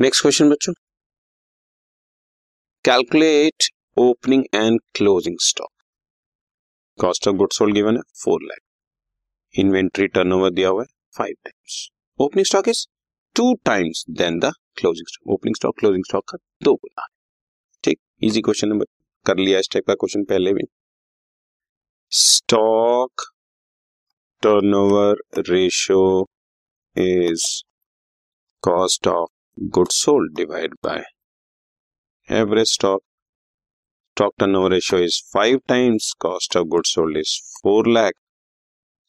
Next question बच्चों. Calculate opening and closing stock cost of good sold given है four lakh inventory turnover दिया हुआ है five times opening stock is two times than the closing stock opening stock closing stock का दो गुना ठीक easy question number कर लिया इस टाइप का क्वेश्चन पहले भी. Stock turnover ratio is cost of good sold divide by average stock stock turnover ratio is five times cost of good sold is four lakh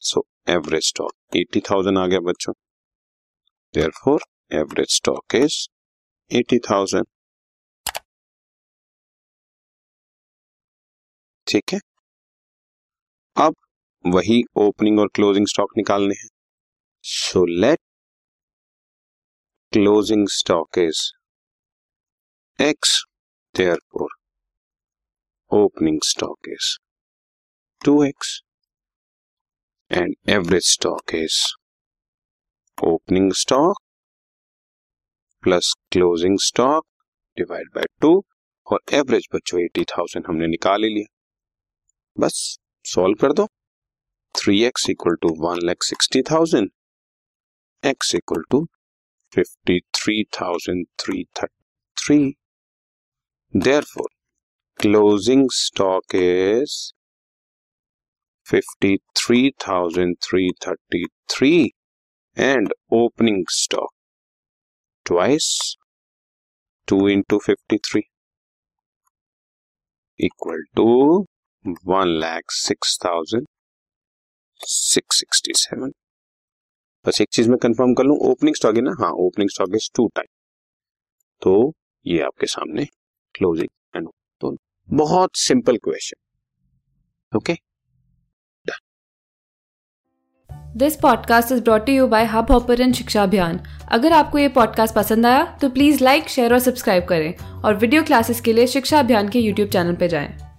so average stock eighty thousand आ गया बच्चों. Therefore average stock is eighty thousand ठीक है? अब वही opening और closing stock निकालने हैं. So let closing stock is X therefore opening stock is two X and average stock is opening stock plus closing stock divide by two और average बच्चों eighty thousand हमने निकाल ही लिया। बस सॉल्व कर दो। Three X equal to one lakh sixty thousand X equal to 53,333. Therefore, closing stock is 53,333 and opening stock twice 2 into 53 equal to 1 lakh बस एक चीज़ में कंफर्म कर लू ओपनिंग स्टॉक है ना? हाँ opening stock is two time तो ये आपके सामने क्लोजिंग एंड तो बहुत simple question okay this podcast is brought you by Hubhopper Shiksha Abhiyan अगर आपको ये पॉडकास्ट पसंद आया तो प्लीज़ लाइक शेयर और सब्सक्राइब करें और वीडियो क्लासेस के लिए शिक्षा अभियान के यूट्यूब चैनल पर जाएँ।